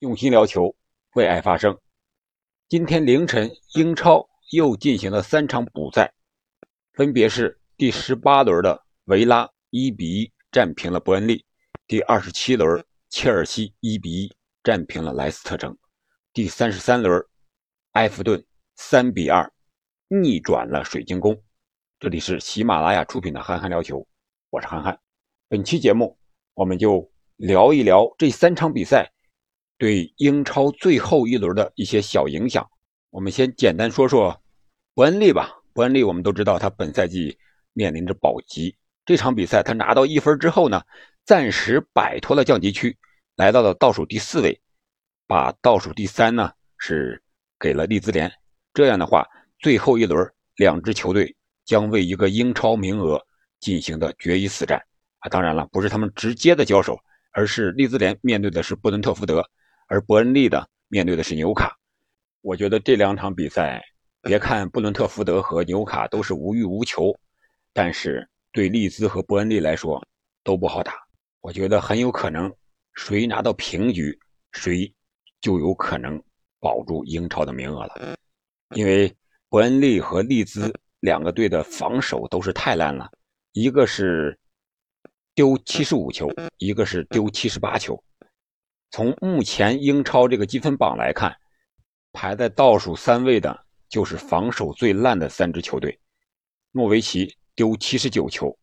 用心聊球，为爱发声。今天凌晨，英超又进行了三场补赛，分别是第十八轮的维拉一比一战平了伯恩利，第二十七轮切尔西一比一战平了莱斯特城，第三十三轮埃弗顿三比二逆转了水晶宫。这里是喜马拉雅出品的《憨憨聊球》，我是憨憨。本期节目，我们就聊一聊这三场比赛。对英超最后一轮的一些小影响，我们先简单说说伯恩利吧。伯恩利我们都知道，他本赛季面临着保级。这场比赛他拿到一分之后呢，暂时摆脱了降级区，来到了倒数第四位，把倒数第三呢是给了利兹联。这样的话，最后一轮两支球队将为一个英超名额进行的决一死战啊！当然了，不是他们直接的交手，而是利兹联面对的是布伦特福德。而伯恩利的面对的是纽卡，我觉得这两场比赛，别看布伦特福德和纽卡都是无欲无求，但是对利兹和伯恩利来说都不好打。我觉得很有可能谁拿到平局，谁就有可能保住英超的名额了。因为伯恩利和利兹两个队的防守都是太烂了，一个是丢七十五球，一个是丢七十八球。从目前英超这个积分榜来看，排在倒数三位的就是防守最烂的三支球队。诺维奇丢七十九球，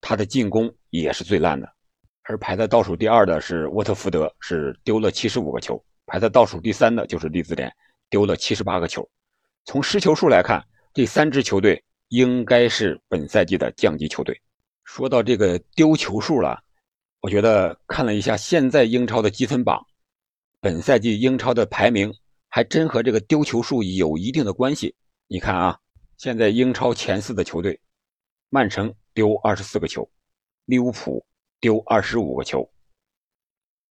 他的进攻也是最烂的。而排在倒数第二的是沃特福德，是丢了七十五个球。排在倒数第三的就是利兹联，丢了七十八个球。从失球数来看，这三支球队应该是本赛季的降级球队。说到这个丢球数了。我觉得看了一下现在英超的积分榜，本赛季英超的排名还真和这个丢球数有一定的关系。你看啊，现在英超前四的球队，曼城丢二十四个球，利物浦丢二十五个球，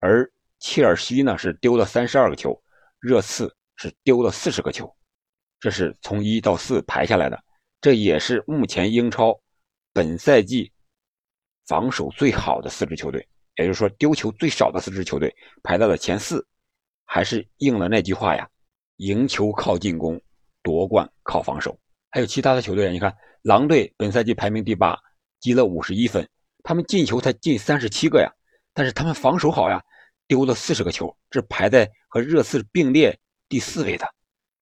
而切尔西呢是丢了三十二个球，热刺是丢了四十个球。这是从一到四排下来的，这也是目前英超本赛季。防守最好的四支球队，也就是说丢球最少的四支球队排到了前四，还是应了那句话呀：赢球靠进攻，夺冠靠防守。还有其他的球队，你看狼队本赛季排名第八，积了五十一分，他们进球才进三十七个呀，但是他们防守好呀，丢了四十个球，这排在和热刺并列第四位的。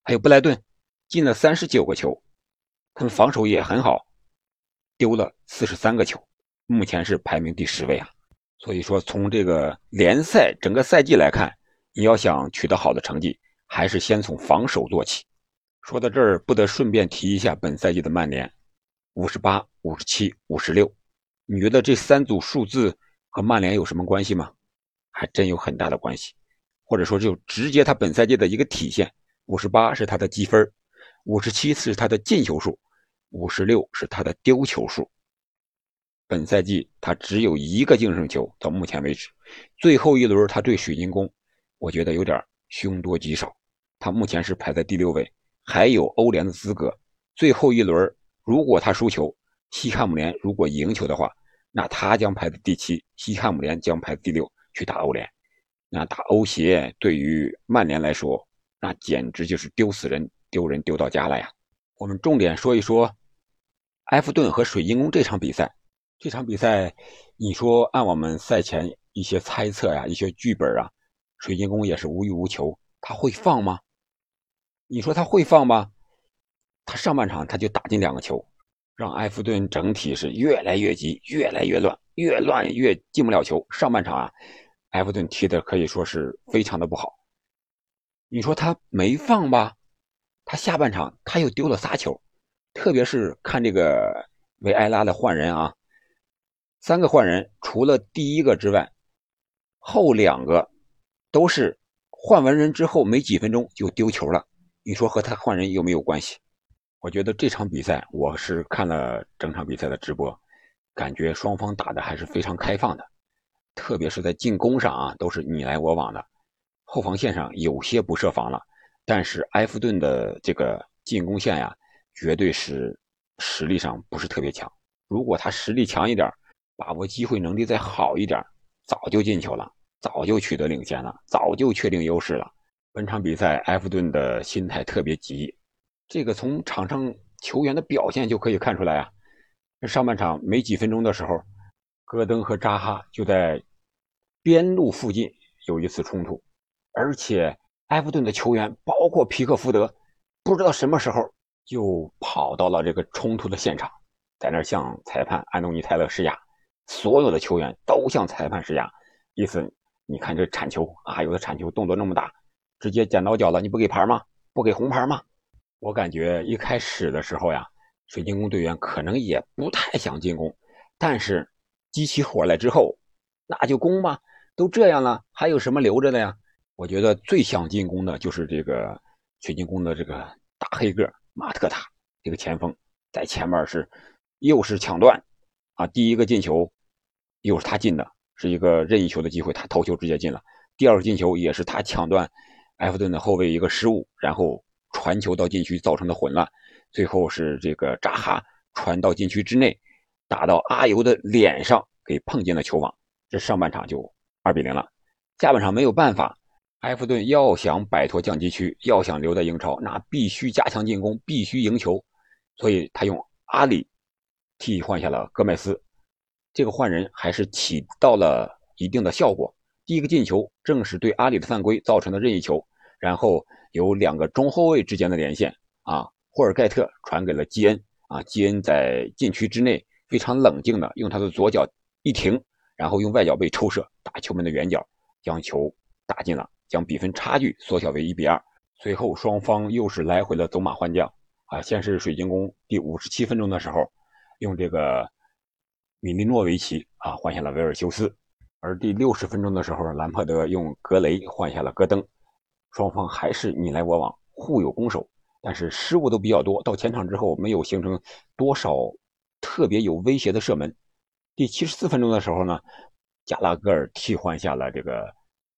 还有布莱顿进了三十九个球，他们防守也很好，丢了四十三个球。目前是排名第十位啊，所以说从这个联赛整个赛季来看，你要想取得好的成绩，还是先从防守做起。说到这儿，不得顺便提一下本赛季的曼联，五十八、五十七、五十六，你觉得这三组数字和曼联有什么关系吗？还真有很大的关系，或者说就直接他本赛季的一个体现。五十八是他的积分，五十七是他的进球数，五十六是他的丢球数。本赛季他只有一个净胜球，到目前为止，最后一轮他对水晶宫，我觉得有点凶多吉少。他目前是排在第六位，还有欧联的资格。最后一轮如果他输球，西汉姆联如果赢球的话，那他将排在第七，西汉姆联将排第六去打欧联。那打欧协对于曼联来说，那简直就是丢死人，丢人丢到家了呀。我们重点说一说埃弗顿和水晶宫这场比赛。这场比赛，你说按我们赛前一些猜测呀、一些剧本啊，水晶宫也是无欲无求，他会放吗？你说他会放吗？他上半场他就打进两个球，让埃弗顿整体是越来越急、越来越乱，越乱越进不了球。上半场啊，埃弗顿踢的可以说是非常的不好。你说他没放吧？他下半场他又丢了仨球，特别是看这个维埃拉的换人啊。三个换人，除了第一个之外，后两个都是换完人之后没几分钟就丢球了。你说和他换人有没有关系？我觉得这场比赛我是看了整场比赛的直播，感觉双方打的还是非常开放的，特别是在进攻上啊，都是你来我往的。后防线上有些不设防了，但是埃弗顿的这个进攻线呀，绝对是实力上不是特别强。如果他实力强一点，把握机会能力再好一点，早就进球了。早就取得领先了，早就确定优势了。本场比赛，埃弗顿的心态特别急，这个从场上球员的表现就可以看出来啊。上半场没几分钟的时候，戈登和扎哈就在边路附近有一次冲突，而且埃弗顿的球员，包括皮克福德，不知道什么时候就跑到了这个冲突的现场，在那向裁判安东尼泰勒施压。所有的球员都向裁判施压，意思你看这铲球啊，有的铲球动作那么大。直接剪刀脚了，你不给牌吗？不给红牌吗？我感觉一开始的时候呀，水晶宫队员可能也不太想进攻，但是激起火来之后，那就攻吧。都这样了，还有什么留着的呀？我觉得最想进攻的就是这个水晶宫的这个大黑个马特塔，这个前锋在前面是又是抢断啊，第一个进球又是他进的，是一个任意球的机会，他头球直接进了。第二个进球也是他抢断。埃弗顿的后卫一个失误，然后传球到禁区造成的混乱，最后是这个扎哈传到禁区之内，打到阿尤的脸上，给碰进了球网。这上半场就二比零了。下半场没有办法，埃弗顿要想摆脱降级区，要想留在英超，那必须加强进攻，必须赢球。所以他用阿里替换下了戈麦斯，这个换人还是起到了一定的效果。第一个进球正是对阿里的犯规造成的任意球。然后有两个中后卫之间的连线啊，霍尔盖特传给了基恩啊，基恩在禁区之内非常冷静的用他的左脚一停，然后用外脚背抽射打球门的远角，将球打进了，将比分差距缩小为一比二。随后双方又是来回的走马换将啊，先是水晶宫第五十七分钟的时候用这个米利诺维奇啊换下了维尔修斯，而第六十分钟的时候兰帕德用格雷换下了戈登。双方还是你来我往，互有攻守，但是失误都比较多。到前场之后，没有形成多少特别有威胁的射门。第七十四分钟的时候呢，加拉格尔替换下了这个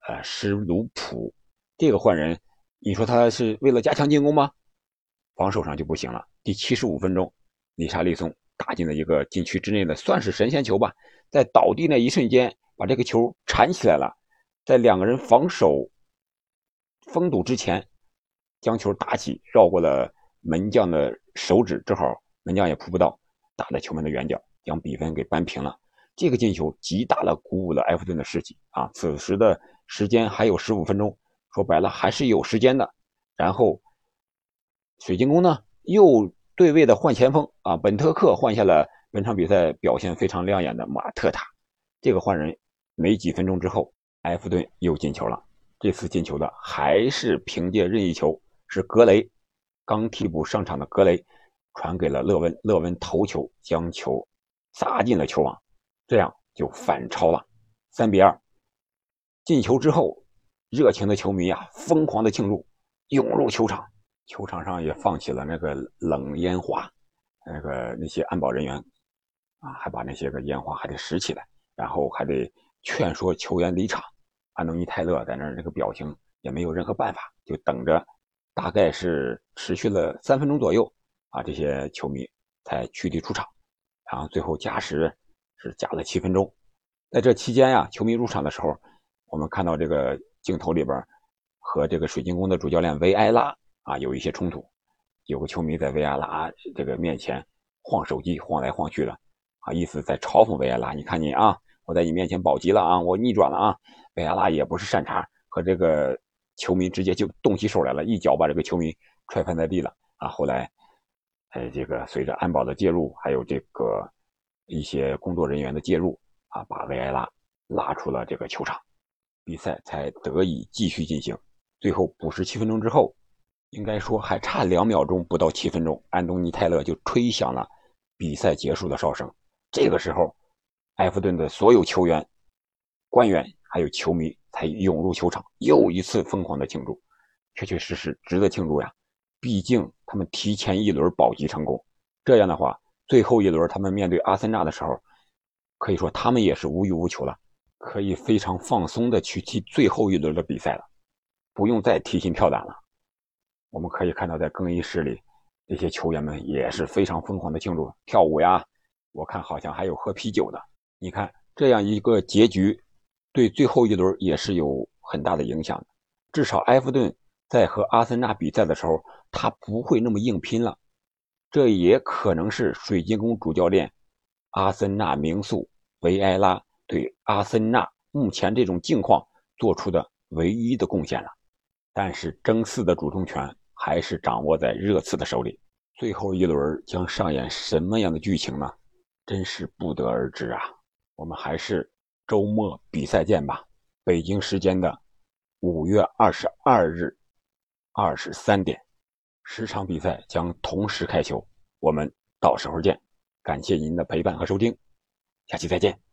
呃施卢普，这个换人，你说他是为了加强进攻吗？防守上就不行了。第七十五分钟，里查利松打进了一个禁区之内的，算是神仙球吧，在倒地那一瞬间把这个球铲起来了，在两个人防守。封堵之前，将球打起，绕过了门将的手指，正好门将也扑不到，打在球门的远角，将比分给扳平了。这个进球极大的鼓舞了埃弗顿的士气啊！此时的时间还有十五分钟，说白了还是有时间的。然后水晶宫呢又对位的换前锋啊，本特克换下了本场比赛表现非常亮眼的马特塔。这个换人没几分钟之后，埃弗顿又进球了。这次进球的还是凭借任意球，是格雷刚替补上场的格雷传给了勒温，勒温头球将球砸进了球网，这样就反超了，三比二。进球之后，热情的球迷啊，疯狂的庆祝，涌入球场，球场上也放起了那个冷烟花，那个那些安保人员啊，还把那些个烟花还得拾起来，然后还得劝说球员离场。安东尼泰勒在那儿，这个表情也没有任何办法，就等着。大概是持续了三分钟左右，啊，这些球迷才驱离出场。然后最后加时是加了七分钟。在这期间呀，球迷入场的时候，我们看到这个镜头里边和这个水晶宫的主教练维埃拉啊有一些冲突。有个球迷在维埃拉这个面前晃手机，晃来晃去的，啊，意思在嘲讽维埃拉。你看你啊，我在你面前保级了啊，我逆转了啊。维亚拉也不是善茬，和这个球迷直接就动起手来了，一脚把这个球迷踹翻在地了啊！后来，呃，这个随着安保的介入，还有这个一些工作人员的介入啊，把维埃拉拉出了这个球场，比赛才得以继续进行。最后补时七分钟之后，应该说还差两秒钟，不到七分钟，安东尼泰勒就吹响了比赛结束的哨声。这个时候，埃弗顿的所有球员、官员。还有球迷才涌入球场，又一次疯狂的庆祝，确确实实值得庆祝呀！毕竟他们提前一轮保级成功，这样的话，最后一轮他们面对阿森纳的时候，可以说他们也是无欲无求了，可以非常放松的去踢最后一轮的比赛了，不用再提心吊胆了。我们可以看到，在更衣室里，这些球员们也是非常疯狂的庆祝、跳舞呀，我看好像还有喝啤酒的。你看这样一个结局。对最后一轮也是有很大的影响的。至少埃弗顿在和阿森纳比赛的时候，他不会那么硬拼了。这也可能是水晶宫主教练阿森纳名宿维埃拉对阿森纳目前这种境况做出的唯一的贡献了。但是争四的主动权还是掌握在热刺的手里。最后一轮将上演什么样的剧情呢？真是不得而知啊！我们还是周末比赛见吧。北京时间的五月二十二日二十三点。十场比赛将同时开球，我们到时候见。感谢您的陪伴和收听，下期再见。